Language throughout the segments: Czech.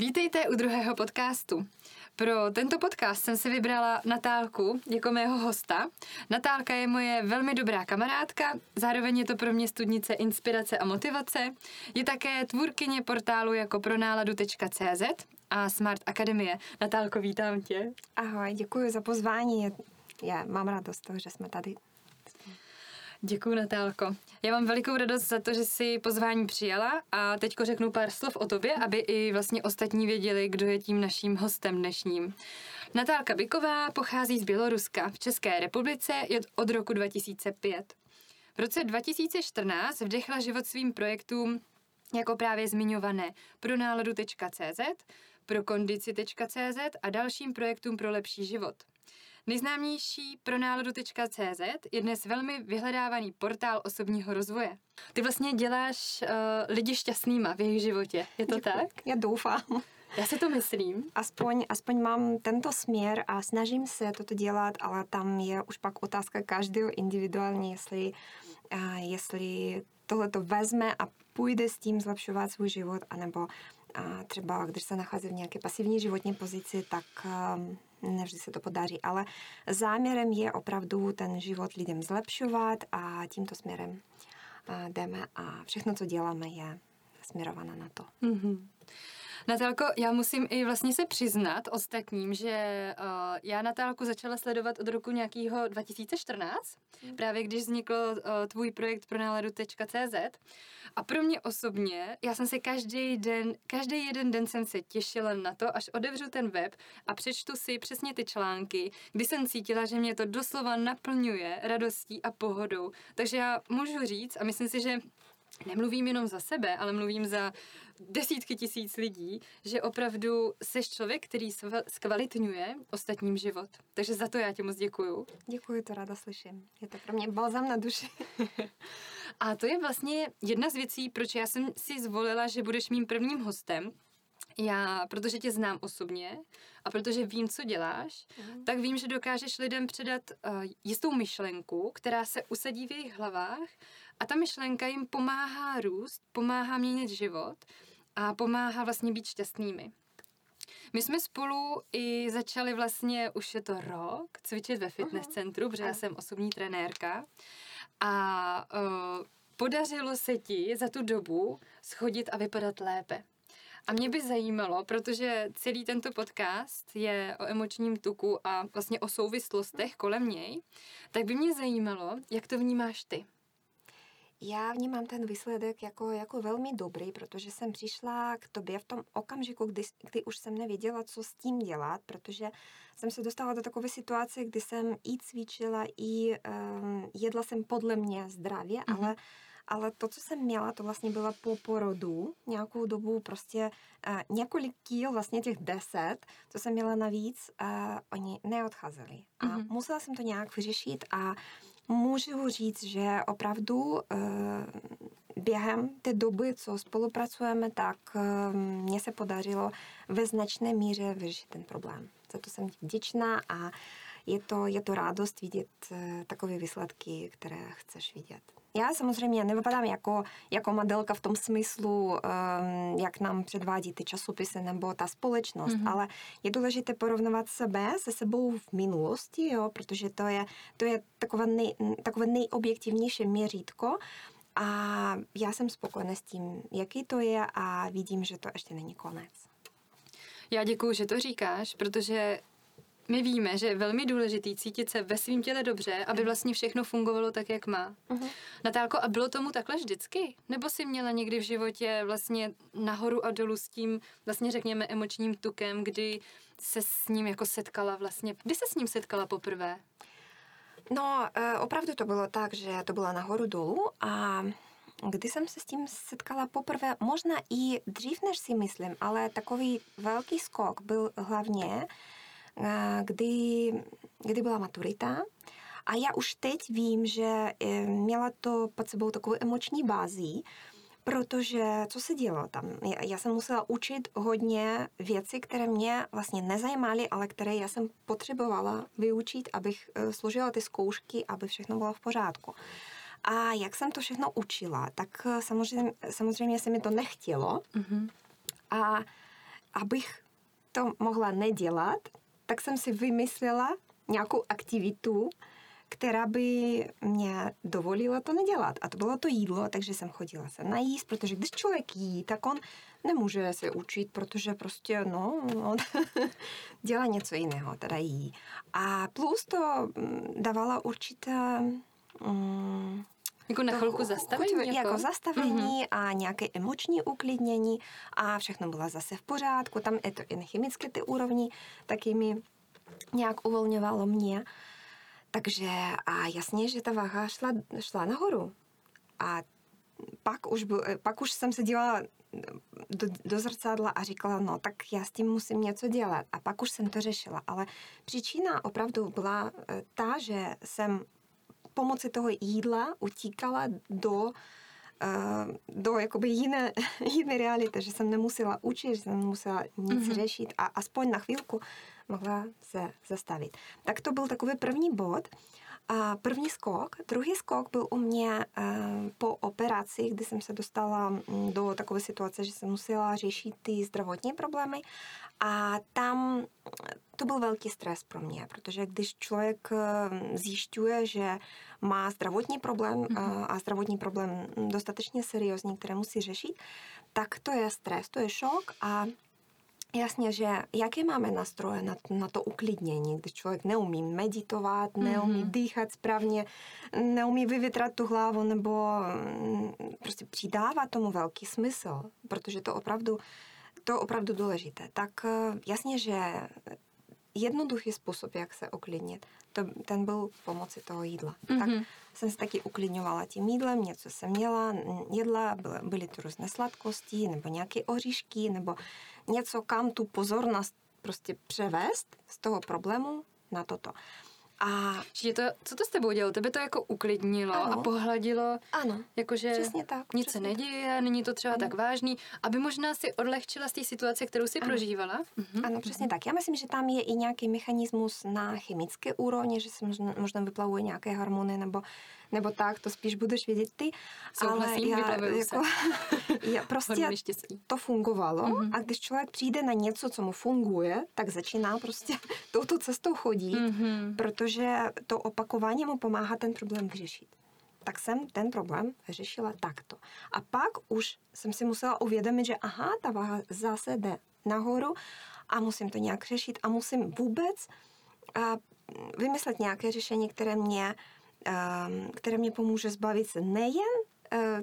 Vítejte u druhého podcastu. Pro tento podcast jsem si vybrala Natálku jako mého hosta. Natálka je moje velmi dobrá kamarádka, zároveň je to pro mě studnice inspirace a motivace. Je také tvůrkyně portálu jako pronáladu.cz a Smart Akademie. Natálko, vítám tě. Ahoj, děkuji za pozvání. Já mám radost toho, že jsme tady. Děkuji, Natálko. Já mám velikou radost za to, že jsi pozvání přijala a teďko řeknu pár slov o tobě, aby i vlastně ostatní věděli, kdo je tím naším hostem dnešním. Natálka Biková pochází z Běloruska. V České republice je od roku 2005. V roce 2014 vdechla život svým projektům jako právě zmiňované pro náladu.cz, pro kondici.cz a dalším projektům pro lepší život. Nejznámější pro náladu.cz je dnes velmi vyhledávaný portál osobního rozvoje. Ty vlastně děláš uh, lidi šťastnýma v jejich životě, je to Děkuji. tak? Já doufám. Já si to myslím. Aspoň, aspoň mám tento směr a snažím se toto dělat, ale tam je už pak otázka každého individuálně, jestli, uh, jestli tohle to vezme a půjde s tím zlepšovat svůj život, anebo a třeba když se nachází v nějaké pasivní životní pozici, tak um, nevždy se to podaří, ale záměrem je opravdu ten život lidem zlepšovat a tímto směrem jdeme a všechno, co děláme, je směrované na to. Mm-hmm. Natálko, já musím i vlastně se přiznat ostatním, že uh, já Natálku začala sledovat od roku nějakého 2014, mm. právě když vznikl uh, tvůj projekt pro náladu.cz a pro mě osobně, já jsem se každý den, každý jeden den jsem se těšila na to, až otevřu ten web a přečtu si přesně ty články, kdy jsem cítila, že mě to doslova naplňuje radostí a pohodou. Takže já můžu říct, a myslím si, že nemluvím jenom za sebe, ale mluvím za desítky tisíc lidí, že opravdu seš člověk, který zkvalitňuje ostatním život. Takže za to já ti moc děkuju. Děkuji, to ráda slyším. Je to pro mě balzam na duši. A to je vlastně jedna z věcí, proč já jsem si zvolila, že budeš mým prvním hostem, já, protože tě znám osobně a protože vím, co děláš, mm. tak vím, že dokážeš lidem předat uh, jistou myšlenku, která se usadí v jejich hlavách a ta myšlenka jim pomáhá růst, pomáhá měnit život a pomáhá vlastně být šťastnými. My jsme spolu i začali vlastně, už je to rok, cvičit ve fitness centru, protože já jsem osobní trenérka a uh, podařilo se ti za tu dobu schodit a vypadat lépe. A mě by zajímalo, protože celý tento podcast je o emočním tuku a vlastně o souvislostech kolem něj, tak by mě zajímalo, jak to vnímáš ty. Já vnímám ten výsledek jako, jako velmi dobrý, protože jsem přišla k tobě v tom okamžiku, kdy, kdy už jsem nevěděla, co s tím dělat, protože jsem se dostala do takové situace, kdy jsem i cvičila, i um, jedla jsem podle mě zdravě, mm-hmm. ale ale to, co jsem měla, to vlastně bylo po porodu, nějakou dobu prostě uh, několik kil, vlastně těch deset, co jsem měla navíc, uh, oni neodcházeli. A mm-hmm. musela jsem to nějak vyřešit a můžu říct, že opravdu uh, během té doby, co spolupracujeme, tak uh, mně se podařilo ve značné míře vyřešit ten problém. Za to jsem vděčná a je to, je to radost vidět uh, takové výsledky, které chceš vidět. Já samozřejmě nevypadám jako, jako modelka v tom smyslu, um, jak nám předvádí ty časopisy nebo ta společnost, mm-hmm. ale je důležité porovnávat sebe se sebou v minulosti, jo, protože to je, to je takové, nej, takové nejobjektivnější měřítko a já jsem spokojená s tím, jaký to je a vidím, že to ještě není konec. Já děkuji, že to říkáš, protože my víme, že je velmi důležitý cítit se ve svém těle dobře, aby vlastně všechno fungovalo tak, jak má. Uh-huh. Natálko, a bylo tomu takhle vždycky? Nebo jsi měla někdy v životě vlastně nahoru a dolů s tím, vlastně řekněme, emočním tukem, kdy se s ním jako setkala vlastně? Kdy se s ním setkala poprvé? No, e, opravdu to bylo tak, že to bylo nahoru dolů a kdy jsem se s tím setkala poprvé, možná i dřív, než si myslím, ale takový velký skok byl hlavně, kdy, kdy byla maturita. A já už teď vím, že e, měla to pod sebou takovou emoční bází, protože co se dělo tam? Já, jsem musela učit hodně věcí, které mě vlastně nezajímaly, ale které já jsem potřebovala vyučit, abych e, složila ty zkoušky, aby všechno bylo v pořádku. A jak jsem to všechno učila, tak samozřejmě, samozřejmě se mi to nechtělo. Mm-hmm. A abych to mohla nedělat, tak jsem si vymyslela nějakou aktivitu, která by mě dovolila to nedělat. A to bylo to jídlo, takže jsem chodila se najíst, protože když člověk jí, tak on nemůže se učit, protože prostě, no, on dělá něco jiného, teda jí. A plus to mm, dávala určité... Mm, jako na chvilku zastavení? Jako? jako zastavení mm-hmm. a nějaké emoční uklidnění a všechno bylo zase v pořádku. Tam je to i na chemické ty úrovni, taky mi nějak uvolňovalo mě. Takže a jasně, že ta váha šla, šla nahoru. A pak už, byl, pak už jsem se dívala do, do zrcadla a říkala, no tak já s tím musím něco dělat. A pak už jsem to řešila. Ale příčina opravdu byla eh, ta, že jsem pomocí toho jídla utíkala do eh, do jakoby jiné, jiné reality, že jsem nemusela učit, že jsem nemusela nic mm-hmm. řešit a aspoň na chvilku mohla se zastavit. Tak to byl takový první bod. A první skok. Druhý skok byl u mě uh, po operaci, kdy jsem se dostala mm, do takové situace, že jsem musela řešit ty zdravotní problémy. A tam to byl velký stres pro mě, protože když člověk uh, zjišťuje, že má zdravotní problém mm-hmm. a zdravotní problém dostatečně seriózní, které musí řešit, tak to je stres, to je šok a Jasně, že jaké máme nástroje na, na to uklidnění, když člověk neumí meditovat, neumí mm-hmm. dýchat správně, neumí vyvětrat tu hlavu nebo mm, prostě přidává tomu velký smysl, protože to opravdu, to opravdu důležité. Tak eh, jasně, že jednoduchý způsob, jak se uklidnit, to, ten byl pomocí toho jídla. Mm-hmm. Tak mhm. Jsem se taky uklidňovala tím jídlem, něco jsem měla, jedla, byly, tu různé sladkosti, nebo nějaké oříšky, nebo něco, kam tu pozornost prostě převést z toho problému na toto. A že to, co to s tebou dělalo? Tebe to jako uklidnilo ano. a pohladilo? Ano, jakože přesně tak. Nic se neděje, není to třeba ano. tak vážný, aby možná si odlehčila z té situace, kterou si ano. prožívala? Mhm. Ano, přesně tak. Já myslím, že tam je i nějaký mechanismus na chemické úrovni, že se možná, možná vyplavuje nějaké hormony nebo nebo tak, to spíš budeš vědět ty. Souhlasím, ale já, jako, já prostě to fungovalo mm-hmm. a když člověk přijde na něco, co mu funguje, tak začíná prostě touto cestou chodit, mm-hmm. protože to opakování mu pomáhá ten problém vyřešit tak jsem ten problém řešila takto. A pak už jsem si musela uvědomit, že aha, ta váha zase jde nahoru a musím to nějak řešit a musím vůbec a vymyslet nějaké řešení, které mě které mě pomůže zbavit se nejen eh,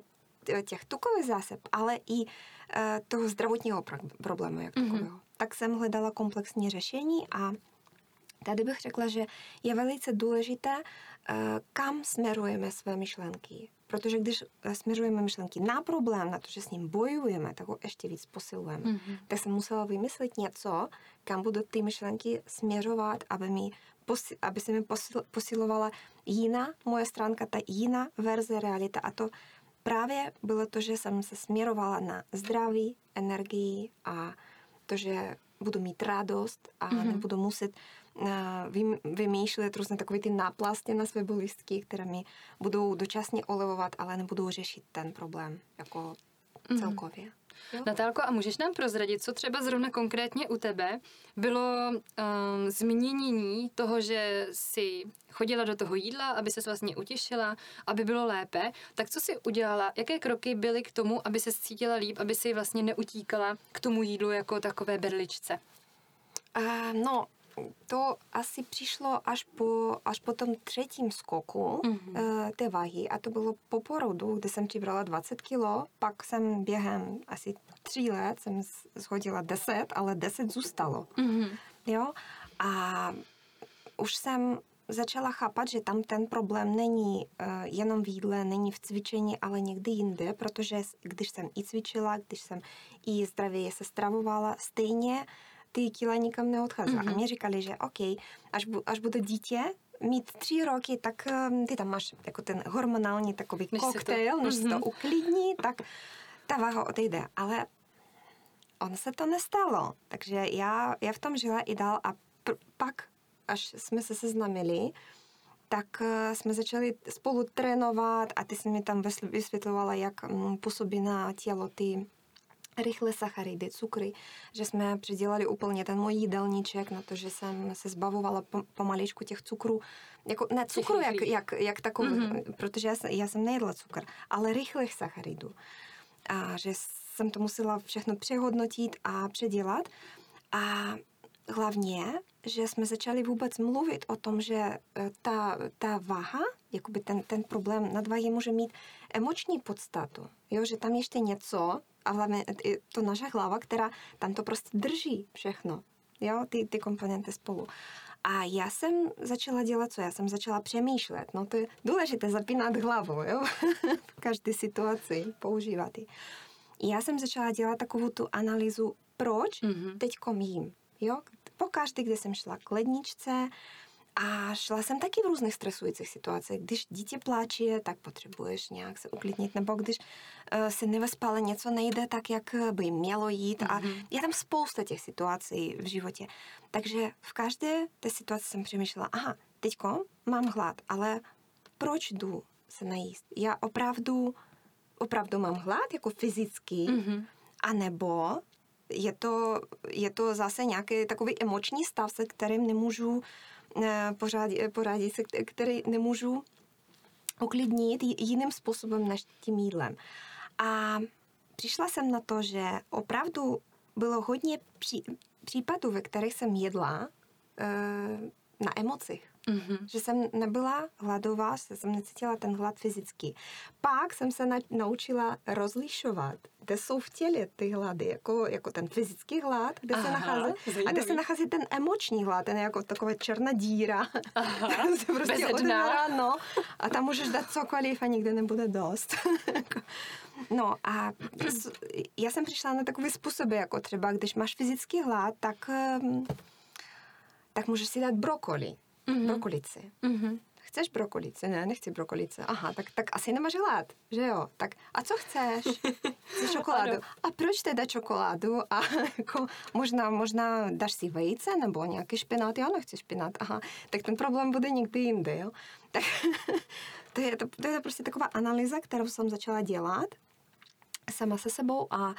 těch tukových zásob, ale i eh, toho zdravotního problému jak mhm. takového. Mm-hmm. Tak jsem hledala komplexní řešení a tady bych řekla, že je velice důležité, eh, kam směrujeme své myšlenky. Protože když směřujeme myšlenky na problém, na to, že s ním bojujeme, tak ho ještě víc posilujeme. Mm-hmm. Tak jsem musela vymyslet něco, kam budu ty myšlenky směřovat, aby mi posi- aby se mi posil- posilovala jiná moje stránka, ta jiná verze realita. A to právě bylo to, že jsem se směrovala na zdraví, energii a to, že budu mít radost a mm-hmm. nebudu muset vymýšlet různé takové ty náplasti na své bolistky, které mi budou dočasně olevovat, ale nebudou řešit ten problém jako mm-hmm. celkově. Jo. Natálko, a můžeš nám prozradit, co třeba zrovna konkrétně u tebe bylo um, změnění toho, že si chodila do toho jídla, aby se vlastně utěšila, aby bylo lépe, tak co si udělala, jaké kroky byly k tomu, aby se cítila líp, aby si vlastně neutíkala k tomu jídlu jako takové berličce? Uh, no, to asi přišlo až po, až po tom třetím skoku mm-hmm. té váhy a to bylo po porodu, kdy jsem přibrala 20 kilo, pak jsem během asi tří let jsem shodila 10, ale 10 zůstalo. Mm-hmm. Jo? A už jsem začala chápat, že tam ten problém není uh, jenom v jídle, není v cvičení, ale někdy jinde, protože když jsem i cvičila, když jsem i zdravě se stravovala, stejně ty kila nikam neodcházela. Mm-hmm. A mě říkali, že OK, až, bu, až bude dítě, mít tři roky, tak um, ty tam máš jako ten hormonální takový než koktejl, to, než mm-hmm. se to mhm. uklidní, tak ta váha odejde. Ale on se to nestalo. Takže já, já v tom žila i dál a pr- pak, až jsme se seznámili, tak uh, jsme začali spolu trénovat a ty jsi mi tam vysvětlovala, jak um, působí na tělo ty rychlé sacharidy, cukry, že jsme předělali úplně ten můj jídelníček na to, že jsem se zbavovala pomaličku těch cukrů. Jako, ne cukru jak, jak, jak takový, mm-hmm. protože já jsem, já jsem nejedla cukr, ale rychlých sacharidů. A že jsem to musela všechno přehodnotit a předělat. A hlavně, že jsme začali vůbec mluvit o tom, že e, ta, ta váha, jakoby ten, ten problém nadváhy může mít emoční podstatu. Jo, že tam ještě něco, a hlavně to naše hlava, která tam to prostě drží všechno. Jo, ty, ty komponenty spolu. A já jsem začala dělat co? Já jsem začala přemýšlet. No to je důležité zapínat hlavu, jo? v každé situaci používat ji. Já jsem začala dělat takovou tu analýzu, proč mm-hmm. teď jím. Jo? Pokaždé, kdy jsem šla k ledničce, a šla jsem taky v různých stresujících situacích. Když dítě pláče, tak potřebuješ nějak se uklidnit, nebo když uh, si nevyspale něco nejde tak, jak by mělo jít. Mm-hmm. A je tam spousta těch situací v životě. Takže v každé té situaci jsem přemýšlela, aha, teďko mám hlad, ale proč jdu se najíst? Já opravdu, opravdu mám hlad, jako fyzický, mm-hmm. anebo je to, je to zase nějaký takový emoční stav, se kterým nemůžu Eh, pořádí, poradit se, který nemůžu uklidnit jiným způsobem než tím jídlem. A přišla jsem na to, že opravdu bylo hodně pří, případů, ve kterých jsem jedla e, na emocích. Mm-hmm. Že jsem nebyla hladová, že jsem necítila ten hlad fyzicky. Pak jsem se na, naučila rozlišovat, kde jsou v těle ty hlady, jako, jako ten fyzický hlad, kde Aha, se nachází, a kde se nachází ten emoční hlad, ten je jako taková černá díra. Aha, se prostě odmírá, no, a tam můžeš dát cokoliv a nikdy nebude dost. No a já jsem přišla na takový způsoby, jako třeba, když máš fyzický hlad, tak, ehm, tak můžeš si dát brokoli mm-hmm. brokolici. Mm-hmm. Chceš brokolici? Ne, nechci brokolice. Aha, tak, tak asi nemáš hlad, že jo? Tak a co chceš? Chceš čokoládu. A proč teda čokoládu? A jako možná, možná dáš si vejce nebo nějaký špinát? Já nechci špinát. Aha, tak ten problém bude někdy jinde, jo? Tak to je, to, to je prostě taková analýza, kterou jsem začala dělat sama se sebou a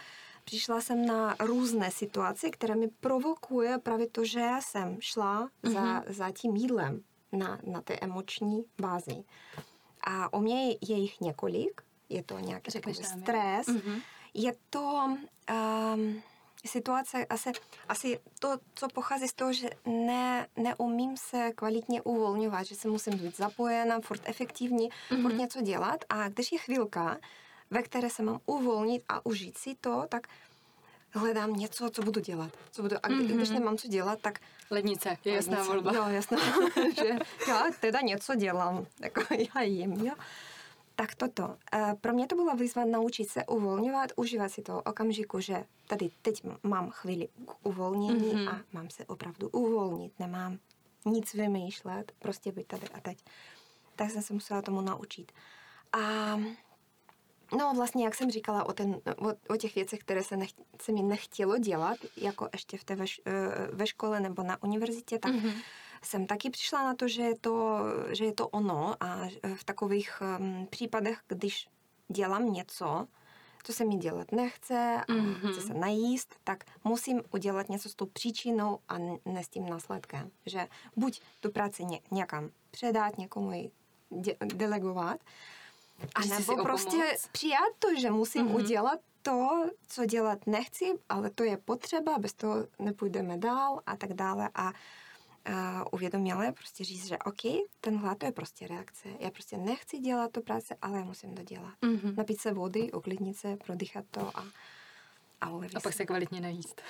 přišla jsem na různé situace, které mi provokuje právě to, že jsem šla mm-hmm. za, mhm. za tím jídlem na, na té emoční bázi. A u mě je jich několik. Je to nějaký takový stres. Mm-hmm. Je to um, situace, asi, asi to, co pochází z toho, že ne, neumím se kvalitně uvolňovat, že se musím být zapojena, furt efektivní, mm-hmm. furt něco dělat. A když je chvilka, ve které se mám uvolnit a užít si to, tak hledám něco, co budu dělat. Co budu, a mm-hmm. když nemám co dělat, tak... Lednice, je jasná volba. Jo, jasná, že já teda něco dělám, jako já jim, jo. Tak toto. E, pro mě to byla výzva naučit se uvolňovat, užívat si toho okamžiku, že tady teď mám chvíli k uvolnění mm-hmm. a mám se opravdu uvolnit, nemám nic vymýšlet, prostě být tady a teď. Tak jsem se musela tomu naučit. A No vlastně, jak jsem říkala o, ten, o, o těch věcech, které se, nech, se mi nechtělo dělat, jako ještě v té ve, eh, ve škole nebo na univerzitě, tak mm-hmm. jsem taky přišla na to, že je to, že je to ono a v takových um, případech, když dělám něco, co se mi dělat nechce a mm-hmm. chce se najíst, tak musím udělat něco s tou příčinou a ne s tím následkem. Že buď tu práci ně, někam předat, někomu ji de- delegovat, a nebo prostě přijat to, že musím mm-hmm. udělat to, co dělat nechci, ale to je potřeba, bez toho nepůjdeme dál a tak dále. A uh, uvědoměle prostě říct, že OK, ten hlad to je prostě reakce. Já prostě nechci dělat tu práci, ale já musím to dělat. Mm-hmm. Napít se vody, uklidnit se, prodychat to a a, a pak se kvalitně najíst.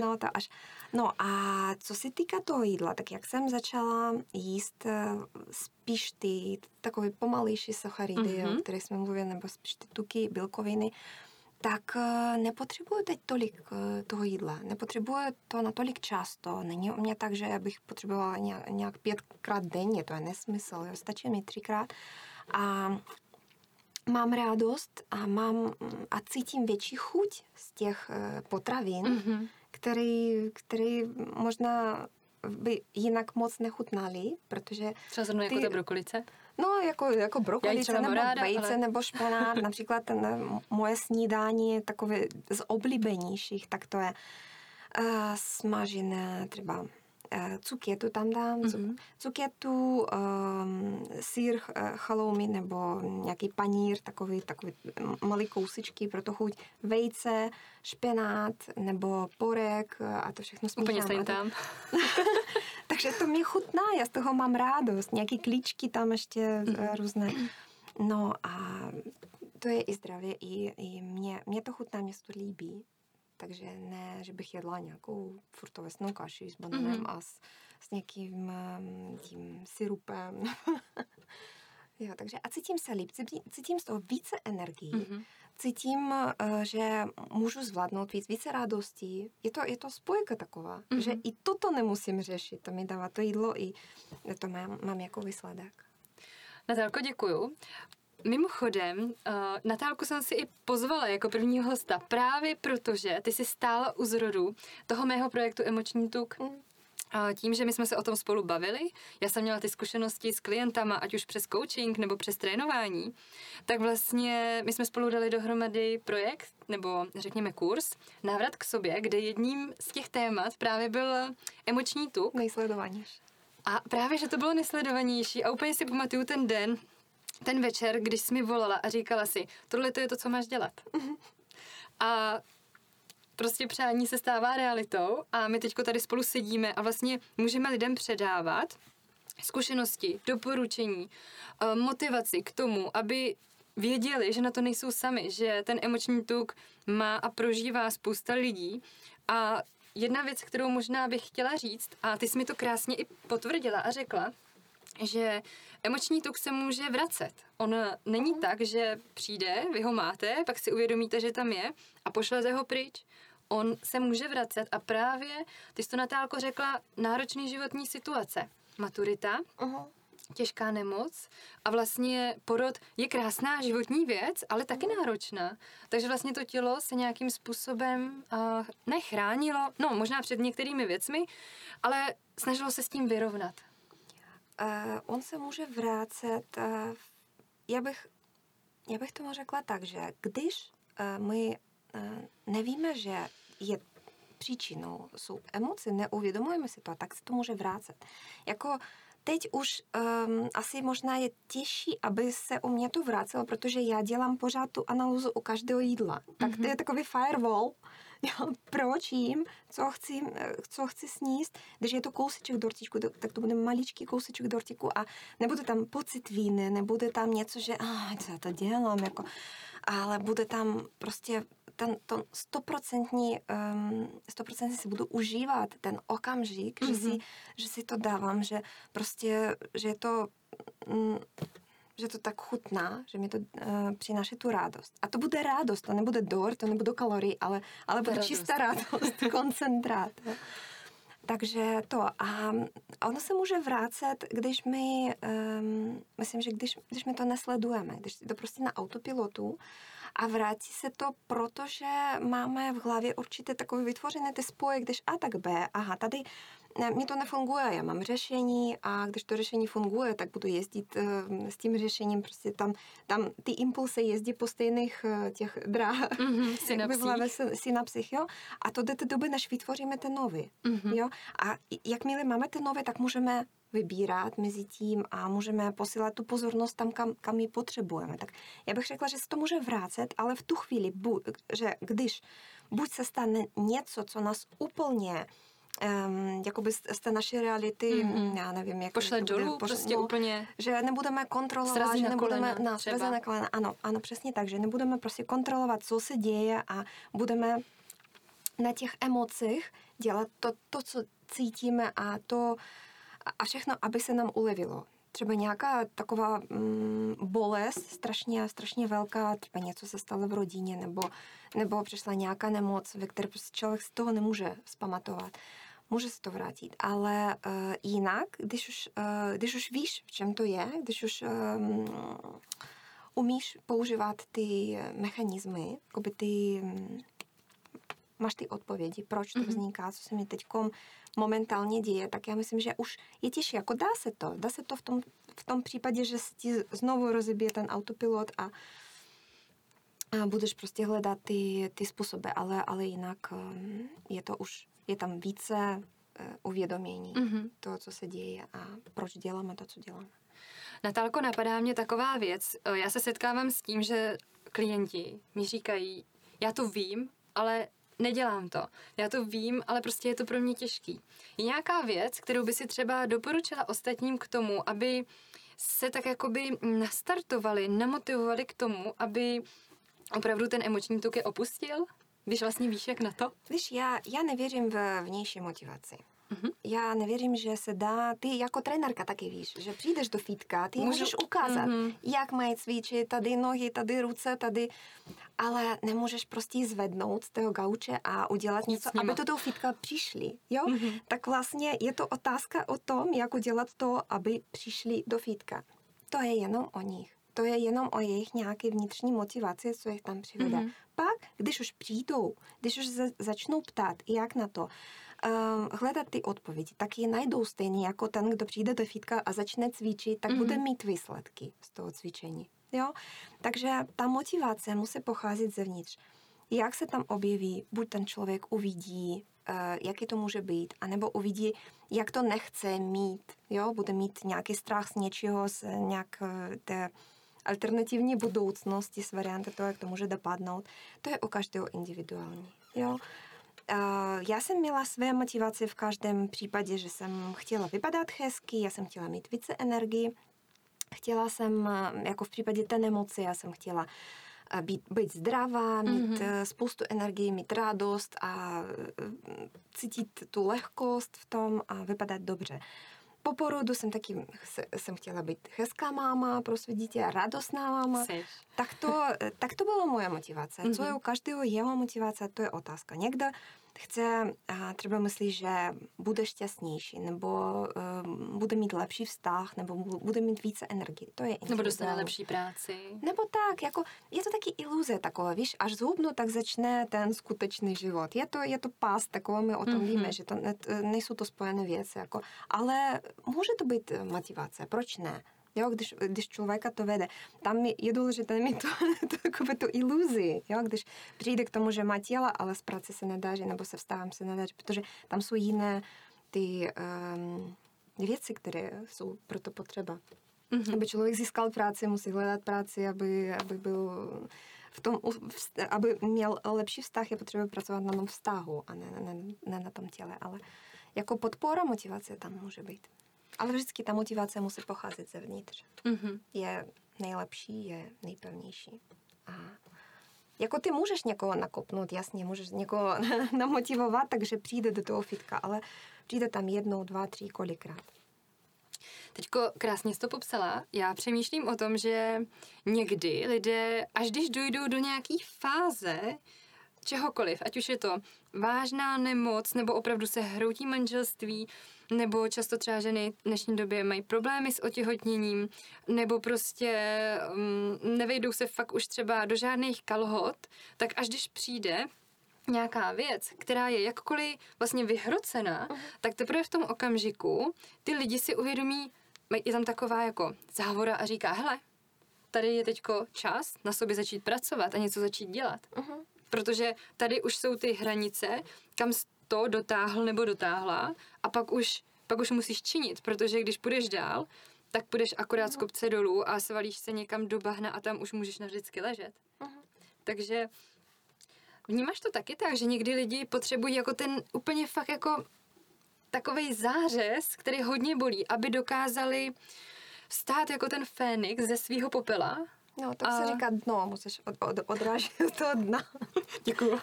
no, to až. No a co se týká toho jídla, tak jak jsem začala jíst eh, spíš ty takové pomalejší sacharidy, mm-hmm. o kterých jsme mluvili, nebo spíš ty tuky, bílkoviny, tak eh, nepotřebuju teď tolik eh, toho jídla. Nepotřebuju to na tolik často. Není u mě tak, že bych potřebovala nějak, nějak pětkrát denně, to je nesmysl. Jo. Stačí mi třikrát. A mám radost a mám a cítím větší chuť z těch eh, potravin, mm-hmm. který, který možná by jinak moc nechutnaly, protože... Třeba zrovna jako ty- ta brokolice? No, jako, jako brokolice nebo ráda, vejce ale- nebo špenát. Například ten, eh, moje snídání je takové z oblíbenějších, tak to je uh, smažené třeba uh, cukětu tam dám, mm-hmm. Sír uh, chaloumy nebo nějaký panír, takový, takový malý kousičky pro to chuť, vejce, špenát nebo porek eh, a to všechno Úplně smíchám. stejně A to- tam. takže to mě chutná, já z toho mám radost. Nějaký klíčky tam ještě mm-hmm. různé. No a to je i zdravě, i, i mě, mě to chutná, mě se to líbí. Takže ne, že bych jedla nějakou furt ovesnou kaši s bananem Mhm. mm-hmm. a s, s nějakým um, tím syrupem. jo, takže a cítím se líp, cítím, cítím z toho více energii, mm-hmm. Mhm. cítím, uh, že můžu zvládnout víc, více radostí. Je to, je to spojka taková, mm-hmm. že i toto nemusím řešit, to mi dává to jídlo i to mám, mám jako výsledek. Natálko, děkuju. Mimochodem, uh, Natálku jsem si i pozvala jako prvního hosta právě protože ty jsi stála u zrodu toho mého projektu Emoční tuk. Mm. A tím, že my jsme se o tom spolu bavili, já jsem měla ty zkušenosti s klientama, ať už přes coaching nebo přes trénování, tak vlastně my jsme spolu dali dohromady projekt, nebo řekněme kurz, návrat k sobě, kde jedním z těch témat právě byl emoční tuk. Nejsledovanější. A právě, že to bylo nesledovanější a úplně si pamatuju ten den, ten večer, když jsi mi volala a říkala si, tohle to je to, co máš dělat. A prostě přání se stává realitou a my teďko tady spolu sedíme a vlastně můžeme lidem předávat zkušenosti, doporučení, eh, motivaci k tomu, aby věděli, že na to nejsou sami, že ten emoční tuk má a prožívá spousta lidí a jedna věc, kterou možná bych chtěla říct, a ty jsi mi to krásně i potvrdila a řekla, že emoční tuk se může vracet. On není tak, že přijde, vy ho máte, pak si uvědomíte, že tam je a pošlete ho pryč. On se může vracet a právě, ty jsi to Natálko řekla, náročný životní situace. Maturita, Uh-huh. těžká nemoc a vlastně porod je krásná životní věc, ale taky náročná. Takže vlastně to tělo se nějakým způsobem uh, nechránilo, no možná před některými věcmi, ale snažilo se s tím vyrovnat. Uh, on se může vrátit, uh, já bych, já bych tomu řekla tak, že když uh, my uh, nevíme, že je příčinou jsou emoce, neuvědomujeme si to, tak se to může vrátit. Jako teď už um, asi možná je těžší, aby se u mě to vracelo, protože já dělám pořád tu analýzu u každého jídla. Tak to je takový firewall, jo, proč jím, co chci, co chci sníst. Když je to kousíček dortičku, tak to bude maličký kousíček dortiku a nebude tam pocit víny, nebude tam něco, že ah, co já to dělám, jako, ale bude tam prostě ten, to stoprocentní, um, stoprocentně si budu užívat ten okamžik, mm-hmm. že, si, že si to dávám, že prostě, že je to, mm, že to tak chutná, že mi to uh, přináší tu radost. A to bude radost, to nebude dort, to nebude kalorie, ale, ale bude radost. čistá radost, koncentrát. jo. Takže to. A ono se může vrátit, když my, um, myslím, že když, když my to nesledujeme, když to prostě na autopilotu a vrátí se to, protože máme v hlavě určitě takové vytvořené ty spoje, když A tak B, aha, tady mně to nefunguje, já mám řešení a když to řešení funguje, tak budu jezdit uh, s tím řešením, prostě tam, tam ty impulsy jezdí po stejných uh, těch dráhách, Mhm, hlavě synapsích. sy- synapsích, jo? A to do té doby, než vytvoříme ten nový, Mhm. jo? A jakmile máme ten nový, tak můžeme vybírat mezi tím a můžeme posílat tu pozornost tam, kam, kam ji potřebujeme. Tak já bych řekla, že se to může vrátit, ale v tu chvíli, bu, že když buď se stane něco, co nás úplně um, jakoby z, té naší reality, Mhm. mm-hmm. já nevím, jak Pošle dolů, pošle- prostě no, úplně. že nebudeme kontrolovat, Srazí že na nebudeme kolena na třeba. na kolena, ano, ano, přesně tak, že nebudeme prostě kontrolovat, co se děje a budeme na těch emocích dělat to, to co cítíme a to a všechno, aby se nám ulevilo. Třeba nějaká taková mm, bolest, strašně, strašně velká, třeba něco se stalo v rodině, nebo, nebo přišla nějaká nemoc, ve které prostě člověk z toho nemůže zpamatovat. Může se to vrátit, ale uh, jinak, když už, uh, když už víš, v čem to je, když už um, umíš používat ty mechanismy, jakoby ty, mm, máš ty odpovědi, proč to Mhm. vzniká, co se mi teď momentálně děje, tak já myslím, že už je těžší, jako dá se to. Dá se to v tom, v tom případě, že ti znovu rozebije ten autopilot a, a budeš prostě hledat ty, ty způsoby, ale, ale jinak um, je to už, je tam více uh, uvědomění Mhm. toho, co se děje a proč děláme to, co děláme. Natálko, napadá mě taková věc. Eh, Já se setkávám s tím, že klienti mi říkají, já to vím, ale nedělám to. Já to vím, ale prostě je to pro mě těžký. Je nějaká věc, kterou by si třeba doporučila ostatním k tomu, aby se tak jakoby nastartovali, namotivovali k tomu, aby opravdu ten emoční tuk je opustil? Když vlastně víš, jak na to? Víš, já, já nevěřím v vnější motivaci. Mhm. Já nevěřím, že se dá, ty jako trenérka taky víš, že přijdeš do fitka, ty Můžu- můžeš ukázat, Mhm. jak mají cvičit, tady nohy, tady ruce, tady, ale nemůžeš prostě zvednout z toho gauče a udělat nima. aby do toho fitka přišli, jo? Mhm. Tak vlastně je to otázka o tom, jak udělat to, aby přišli do fitka. To je jenom o nich. To je jenom o jejich nějaké vnitřní motivaci, co jich tam přivede. Mhm. Pak, když už přijdou, když už za- začnou ptát, jak na to, hledat ty odpovědi, tak je najdou stejně jako ten, kdo přijde do fitka a začne cvičit, tak Mhm. bude mít výsledky z toho cvičení. Jo? Takže ta motivace musí pocházet zevnitř. Jak se tam objeví, buď ten člověk uvidí, uh, jaký to může být, anebo uvidí, jak to nechce mít. Jo? Bude mít nějaký strach z něčeho, z nějak eh, té alternativní budoucnosti, z varianty toho, jak to může dopadnout. To je u každého individuální. Jo? Já jsem měla své motivace v každém případě, že jsem chtěla vypadat hezky, já jsem chtěla mít více energii, chtěla jsem, jako v případě té nemoci, já jsem chtěla být, být zdravá, mít Mhm. mm-hmm. spoustu energie, mít radost a eh, cítit tu lehkost v tom a vypadat dobře. Po porodu jsem taky se- jsem chtěla být hezká máma pro své dítě, radostná máma. Seš. Tak to, tak to byla moje motivace. Co je Mhm. u každého jeho motivace, to je otázka. Někdo chce, a třeba myslí, že bude šťastnější, nebo um, bude mít lepší vztah, nebo bu- bude mít více energie. To je Nebo dostane lepší práci. Nebo tak, jako je to taky iluze takové, víš, až zhubnu, tak začne ten skutečný život. Je to, je to pás, takové my o tom Mhm. mm-hmm. víme, že to ne, nejsou to spojené věci, jako, ale může to být eh, motivace, proč ne? Jo, když, když člověka to vede. Tam je, důležité mít to, takové tu iluzi, jo, když přijde k tomu, že má těla, ale z práce se nedaří, nebo se vstávám se nedaří, protože tam jsou jiné ty um, věci, které jsou proto potřeba. Mhm. Aby člověk získal práci, musí hledat práci, aby, aby byl v tom, aby měl lepší vztah, je potřeba pracovat na tom vztahu a ne, ne, ne na tom těle, ale jako podpora motivace tam může být. Ale vždycky ta motivace musí pocházet zevnitř. Mhm. Je nejlepší, je nejpevnější. A jako ty můžeš někoho nakopnout, jasně, můžeš někoho namotivovat, takže přijde do toho fitka, ale přijde tam jednou, dva, tři, kolikrát. Teďko krásně jsi to popsala. Já přemýšlím o tom, že někdy lidé, až když dojdou do nějaké fáze, čehokoliv, ať už je to vážná nemoc, nebo opravdu se hroutí manželství, nebo často třeba ženy v dnešní době mají problémy s otěhotněním, nebo prostě um, nevejdou se fakt už třeba do žádných kalhot, tak až když přijde nějaká věc, která je jakkoliv vlastně vyhrocená, tak teprve v tom okamžiku ty lidi si uvědomí, mají- je tam taková jako závora a říká, hele, tady je teďko čas na sobě začít pracovat a něco začít dělat. Uh-huh. Protože tady už jsou ty hranice, kam to dotáhl nebo dotáhla a pak už, pak už musíš činit, protože když půjdeš dál, tak půjdeš akorát z kopce dolů a svalíš se někam do bahna a tam už můžeš navždycky ležet. Mhm. Takže vnímáš to taky tak, že někdy lidi potřebují jako ten úplně fakt jako takový zářez, který hodně bolí, aby dokázali stát jako ten fénix ze svého popela. No, to A- se říká dno, musíš od, od, odrážet od toho dna. Děkuju.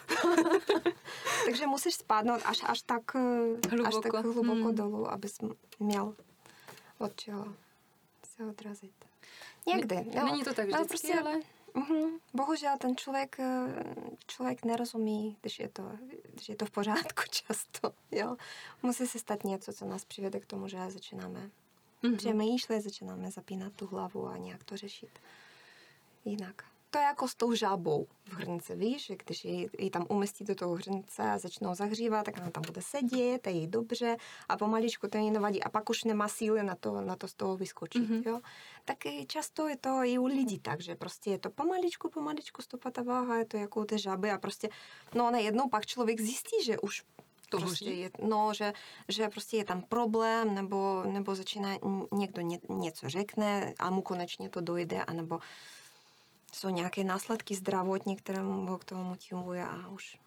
Takže musíš spadnout až, až tak eh, Hluboko. až tak hluboko Hmm. dolů, abys měl od čeho se odrazit. Někdy. jo. Není to tak No, vždycky, prostě- ale... Mhm. Bohužel ten člověk, eh, člověk nerozumí, když je, to, když je to v pořádku často. Jo? Musí se stát něco, co nás přivede k tomu, že začínáme Mhm. přemýšlet, začínáme zapínat tu hlavu a nějak to řešit jinak. to je jako s tou žábou v hrnce, víš, že když ji, ji tam umestí do toho hrnce a začnou zahřívat, tak ona tam bude sedět, je jí dobře a pomaličku to jí nevadí a pak už nemá síly na to, na to z toho vyskočit, mm-hmm. jo. Tak často je to i u lidí tak, že prostě je to pomaličku, pomaličku stopá ta váha, je to jako u té žáby a prostě, no jednou pak člověk zjistí, že už to prostě je, no, že, že prostě je tam problém, nebo, nebo začíná někdo ně, něco řekne a mu konečně to dojde, anebo jsou nějaké následky zdravotní, které mu k tomu motivuje a už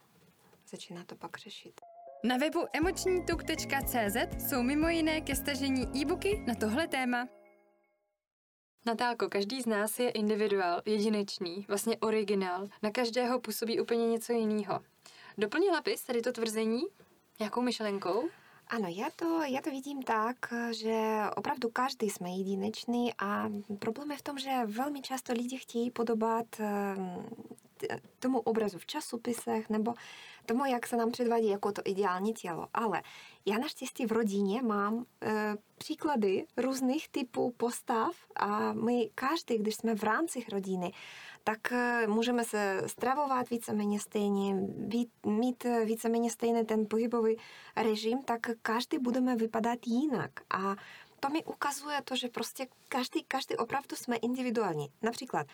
začíná to pak řešit. Na webu emočnituk.cz jsou mimo jiné ke stažení e-booky na tohle téma. Natálko, každý z nás je individuál, jedinečný, vlastně originál. Na každého působí úplně něco jiného. Doplnila bys tady to tvrzení nějakou myšlenkou? Ano, já to, já to vidím tak, že opravdu každý jsme jedinečný a problém je v tom, že velmi často lidi chtějí podobat ehm, tomu obrazu v časopisech nebo tomu, jak se nám předvádí jako to ideální tělo. Ale já naštěstí v rodině mám e, příklady různých typů postav a my každý, když jsme v rámci rodiny, tak eh, můžeme se stravovat víceméně stejně, být, mít eh, víceméně stejný ten pohybový režim, tak každý budeme vypadat jinak. A to mi ukazuje to, že prostě každý, každý opravdu jsme individuální. Například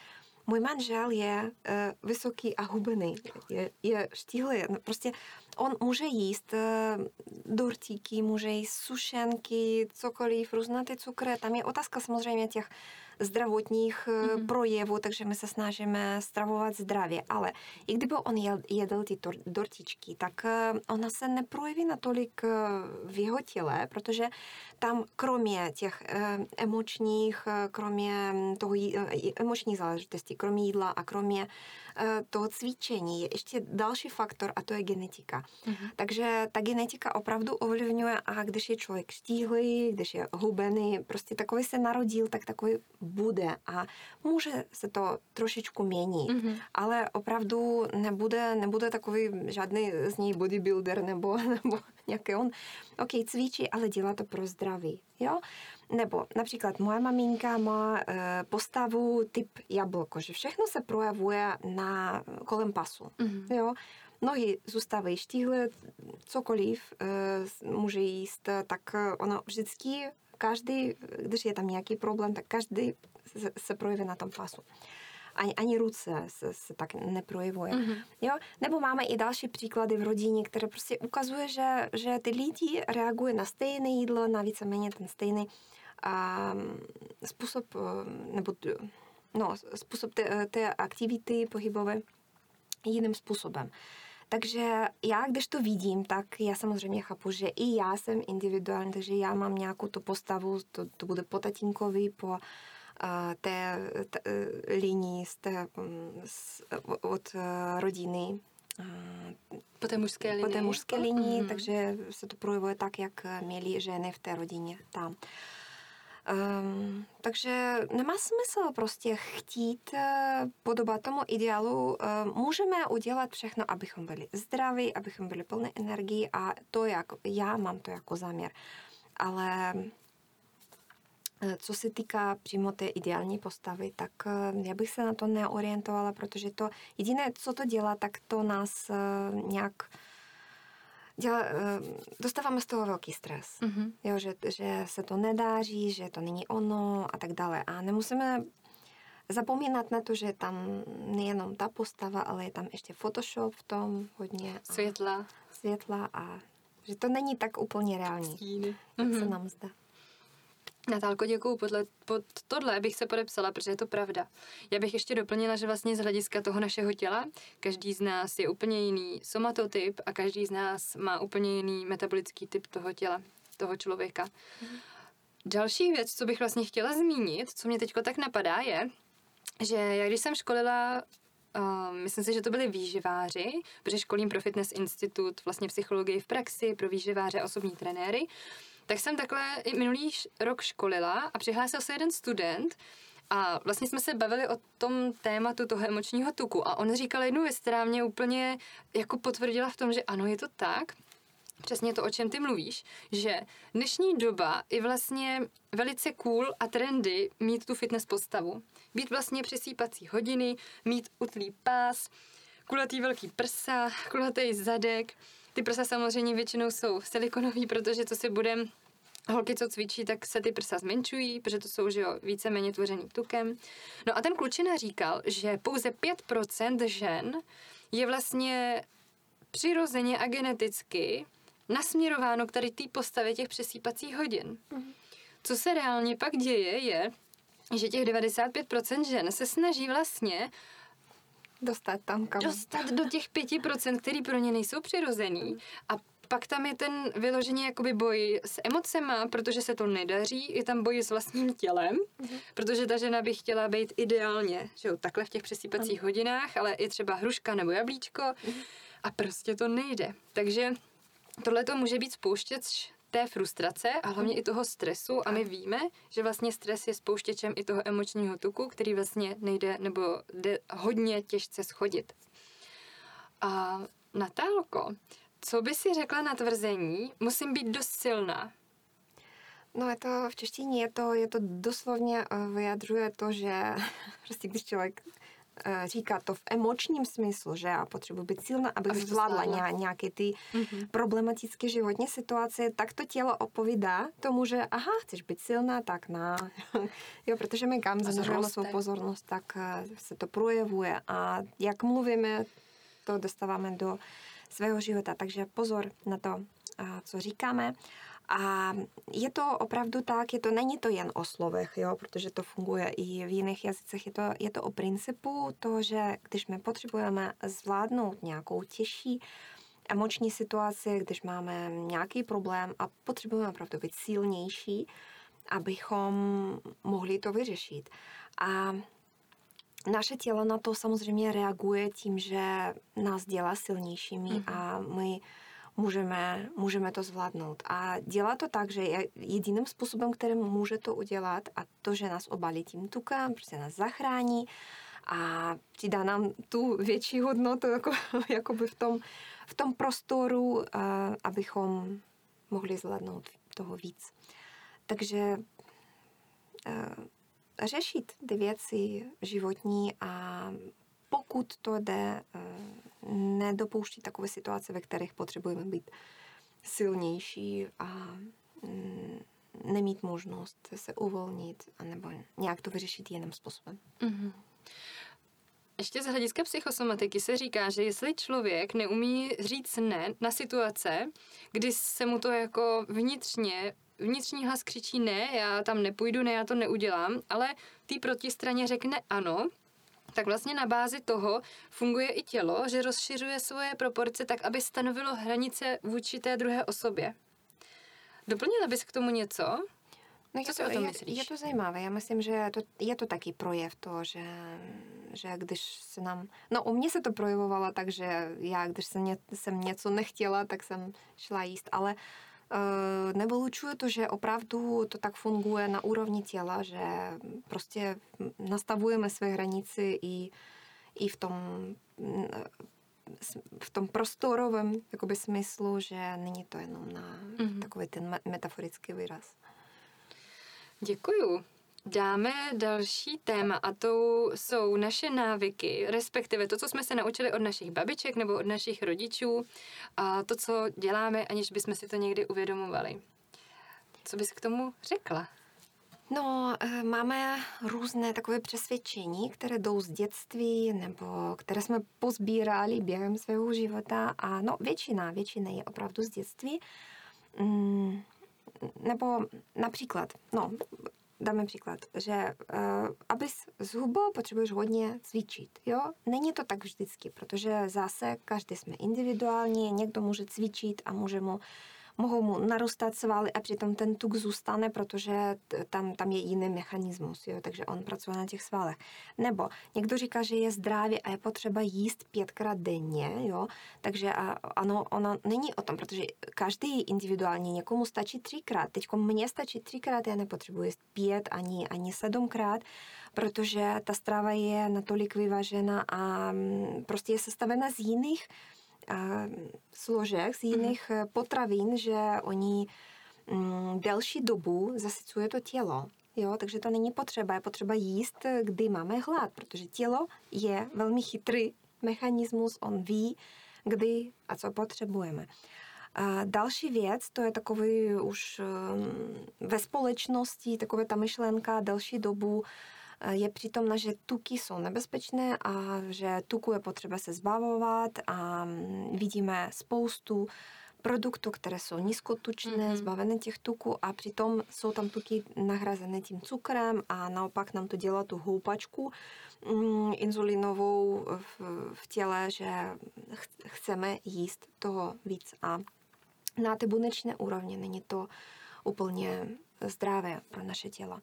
můj manžel je uh, vysoký a hubený, je, je štíhlý. No, prostě on může jíst uh, dortíky, může jíst sušenky, cokoliv, různé ty cukry. Tam je otázka samozřejmě těch zdravotních mm-hmm. projevů, takže my se snažíme stravovat zdravě. Ale i kdyby on jedl ty dortičky, tak eh, ona se neprojeví natolik eh, v jeho těle, protože tam kromě těch emočních, kromě toho emočních záležitostí, kromě jídla a kromě toho cvičení je ještě další faktor a to je genetika. Uh-huh. Takže ta genetika opravdu ovlivňuje a když je člověk štíhlý, když je hubený, prostě takový se narodil, tak takový bude a může se to trošičku měnit, uh-huh. ale opravdu nebude, nebude takový žádný z něj bodybuilder nebo, nebo nějaký on, ok, cvičí, ale dělá to pro zdraví, jo. Nebo například moje maminka má e, postavu typ jablko, že všechno se projevuje na kolem pasu. Mm-hmm. Jo? Nohy zůstávají štíhlé, cokoliv e, může jíst, tak ona vždycky, každý, když je tam nějaký problém, tak každý se, se projeví na tom pasu ani, ani ruce se, se tak neprojevuje. Mm-hmm. Jo? Nebo máme i další příklady v rodině, které prostě ukazuje, že, že ty lidi reagují na stejné jídlo, na víceméně ten stejný a způsob, eh, nebo no, způsob té, té aktivity pohybové jiným způsobem. Takže já, když to vidím, tak já samozřejmě chápu, že i já jsem individuální, takže já mám nějakou tu postavu, to, to bude po tatínkovi, po uh, té, té linii z té, z, od rodiny. Po té mužské linii? Po té mužské linii, mm-hmm. takže se to projevuje tak, jak měli ženy v té rodině tam. Uh, Um, takže nemá smysl prostě chtít uh, podobat tomu ideálu. Uh, můžeme udělat všechno, abychom byli zdraví, abychom byli plné energii a to, jak já mám to jako záměr. Ale eh, co se týká přímo té ideální postavy, tak já bych se na to neorientovala, protože to jediné, co to dělá, tak to nás nějak děla, eh, dostáváme z toho velký stres. Mm-hmm. Jo, že, že se to nedáří, že to není ono a tak dále. A nemusíme zapomínat na to, že tam nejenom ta postava, ale je tam ještě Photoshop v tom hodně. Světla. Světla a že to není tak úplně reální, Stíny. jak mm-hmm. se mhm. nám zdá. Natálko, děkuju. Podle, pod tohle bych se podepsala, protože je to pravda. Já bych ještě doplnila, že vlastně z hlediska toho našeho těla, každý z nás je úplně jiný somatotyp a každý z nás má úplně jiný metabolický typ toho těla, toho člověka. Mm. Další věc, co bych vlastně chtěla zmínit, co mě teďko tak napadá, je, že já když jsem školila Uh, myslím si, že to byli výživáři, protože školím pro Fitness Institut vlastně psychologii v praxi, pro výživáře a osobní trenéry tak jsem takhle i minulý rok školila a přihlásil se jeden student a vlastně jsme se bavili o tom tématu toho emočního tuku a on říkal jednu věc, která mě úplně jako potvrdila v tom, že ano, je to tak, přesně to, o čem ty mluvíš, že dnešní doba je vlastně velice cool a trendy mít tu fitness postavu. Být vlastně přesýpací hodiny, mít utlý pás, kulatý velký prsa, kulatý zadek. Ty prsa samozřejmě většinou jsou silikonový, protože co si budem holky, co cvičí, tak se ty prsa zmenšují, protože to jsou, že jo, víceméně tvořený tukem. No a ten klučina říkal, že pouze 5% žen je vlastně přirozeně a geneticky nasměrováno k tady té postavě těch přesýpacích hodin. Mm. Co se reálně pak děje, je, že těch 95% žen se snaží vlastně dostat tam kam. Dostat do těch 5%, který pro ně nejsou přirozený. A pak tam je ten vyloženě jakoby boj s emocema, protože se to nedaří, je tam boj s vlastním tělem, mm-hmm. protože ta žena by chtěla být ideálně, že jo, takhle v těch přesýpacích mm. hodinách, ale je třeba hruška nebo jablíčko mm-hmm. a prostě to nejde. Takže tohle to může být spouštěč té frustrace a hlavně i toho stresu a my víme, že vlastně stres je spouštěčem i toho emočního tuku, který vlastně nejde nebo jde hodně těžce schodit. A Natálko, co by si řekla na tvrzení, musím být dost silná? No je to v češtině, je to, je to doslovně eh, vyjadřuje to, že prostě když člověk říká to v emočním smyslu, že já potřebuji být silná, abych aby zvládla nějaké ty mm-hmm. problematické životní situace, tak to tělo opovídá tomu, že aha, chceš být silná, tak na. jo, protože my kam zaměřujeme svou pozornost, tak eh, se to projevuje a jak mluvíme, to dostáváme do svého života. Takže pozor na to, co říkáme. A je to opravdu tak, je to, není to jen o slovech, jo, protože to funguje i v jiných jazycích, je to, je to o principu toho, že když my potřebujeme zvládnout nějakou těžší emoční situaci, když máme nějaký problém a potřebujeme opravdu být silnější, abychom mohli to vyřešit. A naše tělo na to samozřejmě reaguje tím, že nás dělá silnějšími mm-hmm. a my můžeme, můžeme to zvládnout. A dělá to tak, že je jediným způsobem, kterým může to udělat a to, že nás obalí tím tukem, prostě nás zachrání a přidá nám tu větší hodnotu jako, jakoby v tom, v tom prostoru, uh, abychom mohli zvládnout toho víc. Takže uh, řešit ty věci životní a pokud to jde, eh, nedopouštět takové situace, ve kterých potřebujeme být silnější a mm, nemít možnost se uvolnit, anebo nějak to vyřešit jiným způsobem. Mm-hmm. Ještě z hlediska psychosomatiky se říká, že jestli člověk neumí říct ne na situace, kdy se mu to jako vnitřně vnitřní hlas křičí ne, já tam nepůjdu, ne, já to neudělám, ale tý protistraně řekne ano, tak vlastně na bázi toho funguje i tělo, že rozšiřuje svoje proporce tak, aby stanovilo hranice vůči té druhé osobě. Doplnila bys k tomu něco? No Co si to, o tom je, myslíš? Je to zajímavé. Já myslím, že to, je to taky projev toho, že, že když se nám... No u mě se to projevovalo tak, že já, když jsem, ně, jsem něco nechtěla, tak jsem šla jíst, ale Eh, nevylučuje to, že opravdu to tak funguje na úrovni těla, že prostě nastavujeme své hranice i, i v tom v tom prostorovém jakoby, smyslu, že není to jenom na mm-hmm. takový ten metaforický výraz. Děkuju dáme další téma a to jsou naše návyky, respektive to, co jsme se naučili od našich babiček nebo od našich rodičů a to, co děláme, aniž bychom si to někdy uvědomovali. Co bys k tomu řekla? No, eh, máme různé takové přesvědčení, které jdou z dětství nebo které jsme pozbírali během svého života a no, většina, většina je opravdu z dětství. Mm, nebo například, no, dáme příklad, že uh, abys zhubl, potřebuješ hodně cvičit. Jo? Není to tak vždycky, protože zase každý jsme individuální, někdo může cvičit a může mu mohou mu narůstat svaly a přitom ten tuk zůstane, protože tam, tam je jiný mechanismus, jo, takže on pracuje na těch svalech. Nebo někdo říká, že je zdravý a je potřeba jíst pětkrát denně, jo, takže a, ano, ono není o tom, protože každý individuálně někomu stačí třikrát. Teď mně stačí třikrát, já nepotřebuji jíst pět ani, ani sedmkrát, protože ta strava je natolik vyvažena a mm, prostě je sestavena z jiných složek, z jiných mm. potravin, že oni mm, delší dobu zasycuje to tělo. Jo, takže to není potřeba. Je potřeba jíst, kdy máme hlad, protože tělo je velmi chytrý mechanismus, on ví, kdy a co potřebujeme. A další věc, to je takový už um, ve společnosti, takové ta myšlenka delší dobu eh, je přítomna, že tuky jsou nebezpečné a že tuku je potřeba se zbavovat a mm, vidíme spoustu produktů, které jsou nízkotučné, mm-hmm. zbavené těch tuků a přitom jsou tam tuky nahrazené tím cukrem a naopak nám to dělá tu houpačku mm, inzulinovou v, v těle, že ch- chceme jíst toho víc a na té bunečné úrovni není to úplně zdravé pro naše tělo.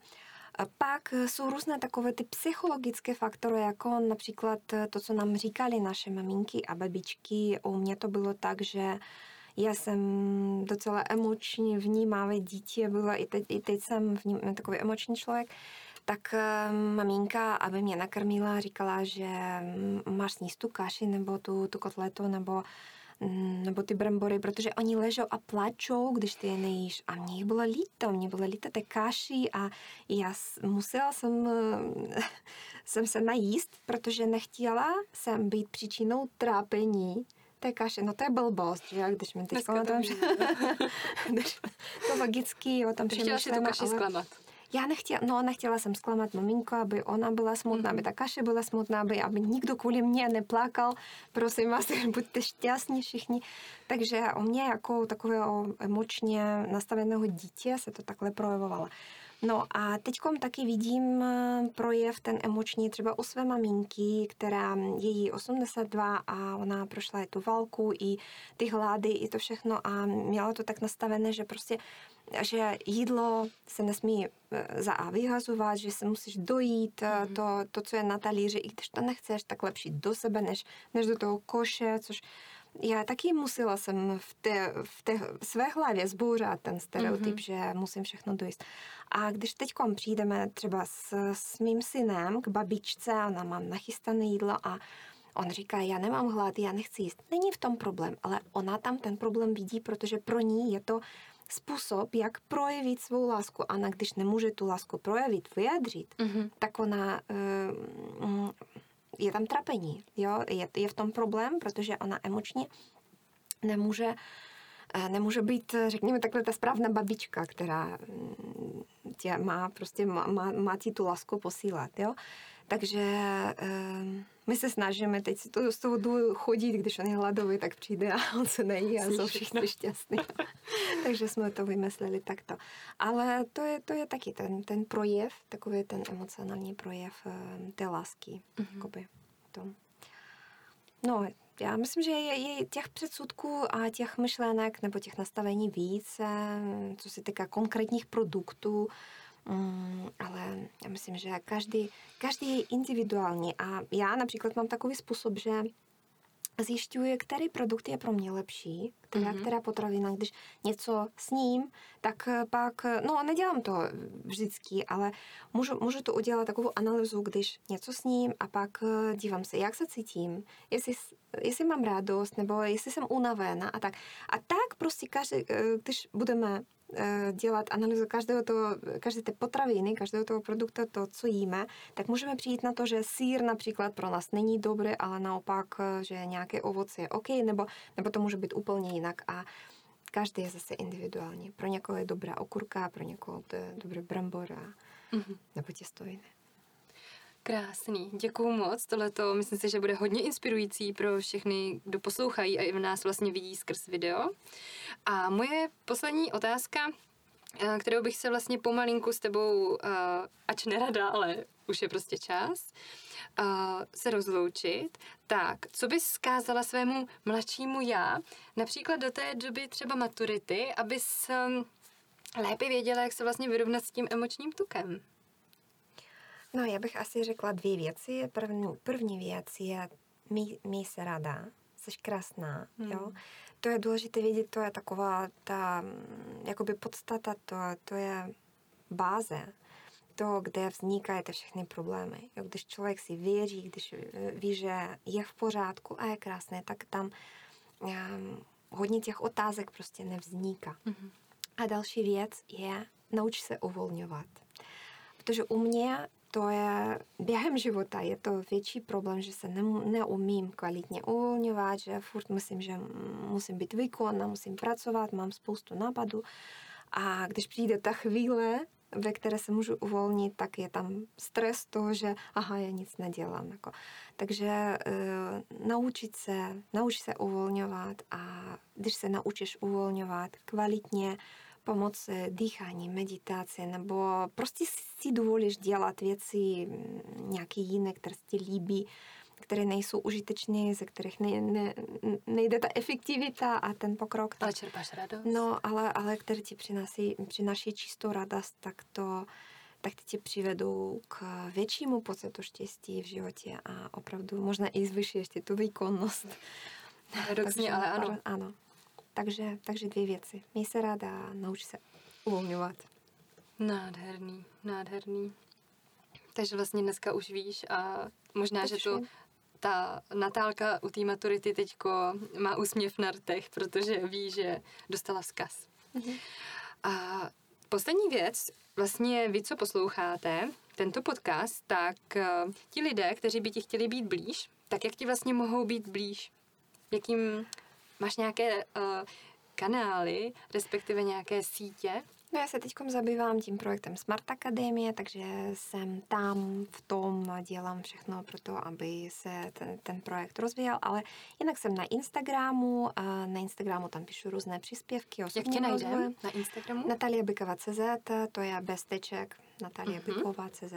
Pak jsou různé takové ty psychologické faktory, jako například to, co nám říkali naše maminky a babičky. U mě to bylo tak, že já jsem docela emočně vnímavé dítě byla, i teď, i teď jsem vním, takový emoční člověk, tak maminka, aby mě nakrmila, říkala, že máš sníst tu kaši nebo tu, tu kotletu nebo Mm, nebo ty brambory, protože oni ležou a plačou, když ty je nejíš. A mě jich bylo líto, mě bylo líto té kaši a já musela jsem, jsem se najíst, protože nechtěla jsem být příčinou trápení té kaše. No to je blbost, že když mi teď to, to logicky, jo, tam přemýšlím. Chtěla si tu kaši ale... zklamat já nechtěla, no nechtěla jsem zklamat maminku, aby ona byla smutná, mm-hmm. aby ta kaše byla smutná, aby, aby nikdo kvůli mě neplakal. Prosím vás, buďte šťastní všichni. Takže o mě jako takového emočně nastaveného dítě se to takhle projevovalo. No a teď taky vidím eh, projev ten emoční třeba u své maminky, která je jí 82 a ona prošla i tu válku, i ty hlady, i to všechno a měla to tak nastavené, že prostě že jídlo se nesmí eh, za A vyhazovat, že se musíš dojít mm-hmm. to, to, co je na talíři, i když to nechceš, tak lepší do sebe, než, než do toho koše, což já taky musela jsem v té, v té své hlavě zbouřat ten stereotyp, mm-hmm. že musím všechno dojíst. A když teď přijdeme třeba s, s mým synem k babičce, ona mám nachystané jídlo a on říká, já nemám hlad, já nechci jíst. Není v tom problém, ale ona tam ten problém vidí, protože pro ní je to způsob, jak projevit svou lásku. A když nemůže tu lásku projevit, vyjadřit, mm-hmm. tak ona uh, je tam trapení. Jo? Je, je v tom problém, protože ona emočně nemůže eh, nemůže být, řekněme takhle, ta správná babička, která mm, tě má prostě, má, má, má ti tu lásku posílat, jo. Takže um, my se snažíme, teď si to z toho jdu chodit, když on je hladový, tak přijde a on se nejí a jsou všichni šťastní. Takže jsme to vymysleli takto. Ale to je, to je taky ten, ten projev, takový ten emocionální projev um, té lásky. Mm-hmm. to. No, já myslím, že je, je těch předsudků a těch myšlenek nebo těch nastavení více, co se týká konkrétních produktů, ale já myslím, že každý, každý je individuální a já například mám takový způsob, že zjišťuji, který produkt je pro mě lepší, která, mm-hmm. která potravina. Když něco sním, tak pak, no nedělám to vždycky, ale můžu, můžu to udělat takovou analýzu, když něco sním a pak dívám se, jak se cítím, jestli, jestli mám radost, nebo jestli jsem unavená a tak. A tak prostě každý, když budeme Eh, dělat analýzu každého toho, každé té potraviny, každého toho produktu, to, co jíme, tak můžeme přijít na to, že sír například pro nás není dobrý, ale naopak, eh, že nějaké ovoce je OK, nebo, nebo to může být úplně jinak. A každý je zase individuální. Pro někoho je dobrá okurka, pro někoho je dobrý brambor a, mm-hmm. nebo těsto jiné. Krásný, děkuju moc. Tohle to myslím si, že bude hodně inspirující pro všechny, kdo poslouchají a i v nás vlastně vidí skrz video. A moje poslední otázka, eh, kterou bych se vlastně pomalinku s tebou, eh, ač nerada, ale už je prostě čas, eh, se rozloučit. Tak, co bys zkázala svému mladšímu já, například do té doby třeba maturity, abys lépe věděla, jak se vlastně vyrovnat s tím emočním tukem? No, já bych asi řekla dvě věci. První, první věc je mý se rada, jsi krásná, hmm. jo. To je důležité vědět, to je taková ta, mm, jakoby podstata, to, to je báze to, kde vznikají ty všechny problémy. Jo, když člověk si věří, když ví, že je v pořádku a je krásné, tak tam um, hodně těch otázek prostě nevzniká. Mm-hmm. A další věc je nauč se uvolňovat. Protože u mě to je během života je to větší problém, že se ne, neumím kvalitně uvolňovat, že furt myslím, že musím být výkonná, musím pracovat, mám spoustu nápadů. A když přijde ta chvíle, ve které se můžu uvolnit, tak je tam stres toho, že aha, já nic nedělám. Jako. Takže e, naučit se, naučit se uvolňovat a když se naučíš uvolňovat kvalitně, pomocí dýchání, meditace, nebo prostě si dovolíš dělat věci nějaké jiné, které ti líbí, které nejsou užitečné, ze kterých ne, ne, nejde ta efektivita a ten pokrok. Ale čerpáš radost. No, ale, ale které ti přináší, přináší čistou radost, tak to tak ty tě přivedou k většímu pocitu štěstí v životě a opravdu možná i zvyší ještě tu výkonnost. Paradoxně, ale ano. Ano. Takže, takže dvě věci. Měj se ráda a nauč se uvolňovat. Nádherný, nádherný. Takže vlastně dneska už víš a možná, tak že to ta Natálka u té maturity teďko má úsměv na rtech, protože ví, že dostala vzkaz. Mm-hmm. A poslední věc, vlastně vy, co posloucháte tento podcast, tak uh, ti lidé, kteří by ti chtěli být blíž, tak jak ti vlastně mohou být blíž? Jakým Máš nějaké uh, kanály, respektive nějaké sítě? No já se teď zabývám tím projektem Smart Akademie, takže jsem tam v tom a dělám všechno pro to, aby se ten, ten projekt rozvíjel, ale jinak jsem na Instagramu a na Instagramu tam píšu různé příspěvky. Jak tě najdem na Instagramu? Natalia Bykova.cz, to je bez teček, Natalia uh-huh. Bykova.cz.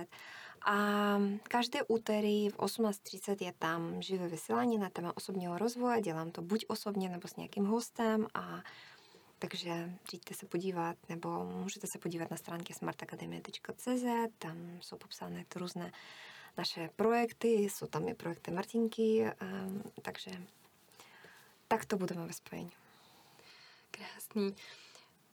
A každé úterý v 18.30 je tam živé vysílání na téma osobního rozvoje. Dělám to buď osobně nebo s nějakým hostem a takže přijďte se podívat, nebo můžete se podívat na stránky smartakademie.cz, tam jsou popsané to různé naše projekty, jsou tam i projekty Martinky, um, takže tak to budeme ve spojení. Krásný.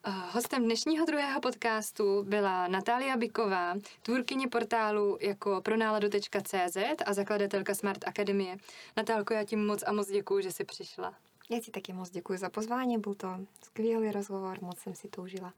Hostem dnešního druhého podcastu byla Natália Biková, tvůrkyně portálu jako pronáladu.cz a zakladatelka Smart Akademie. Natálko, já ti moc a moc děkuji, že jsi přišla. Já ti taky moc děkuji za pozvání, byl to skvělý rozhovor, moc jsem si to užila.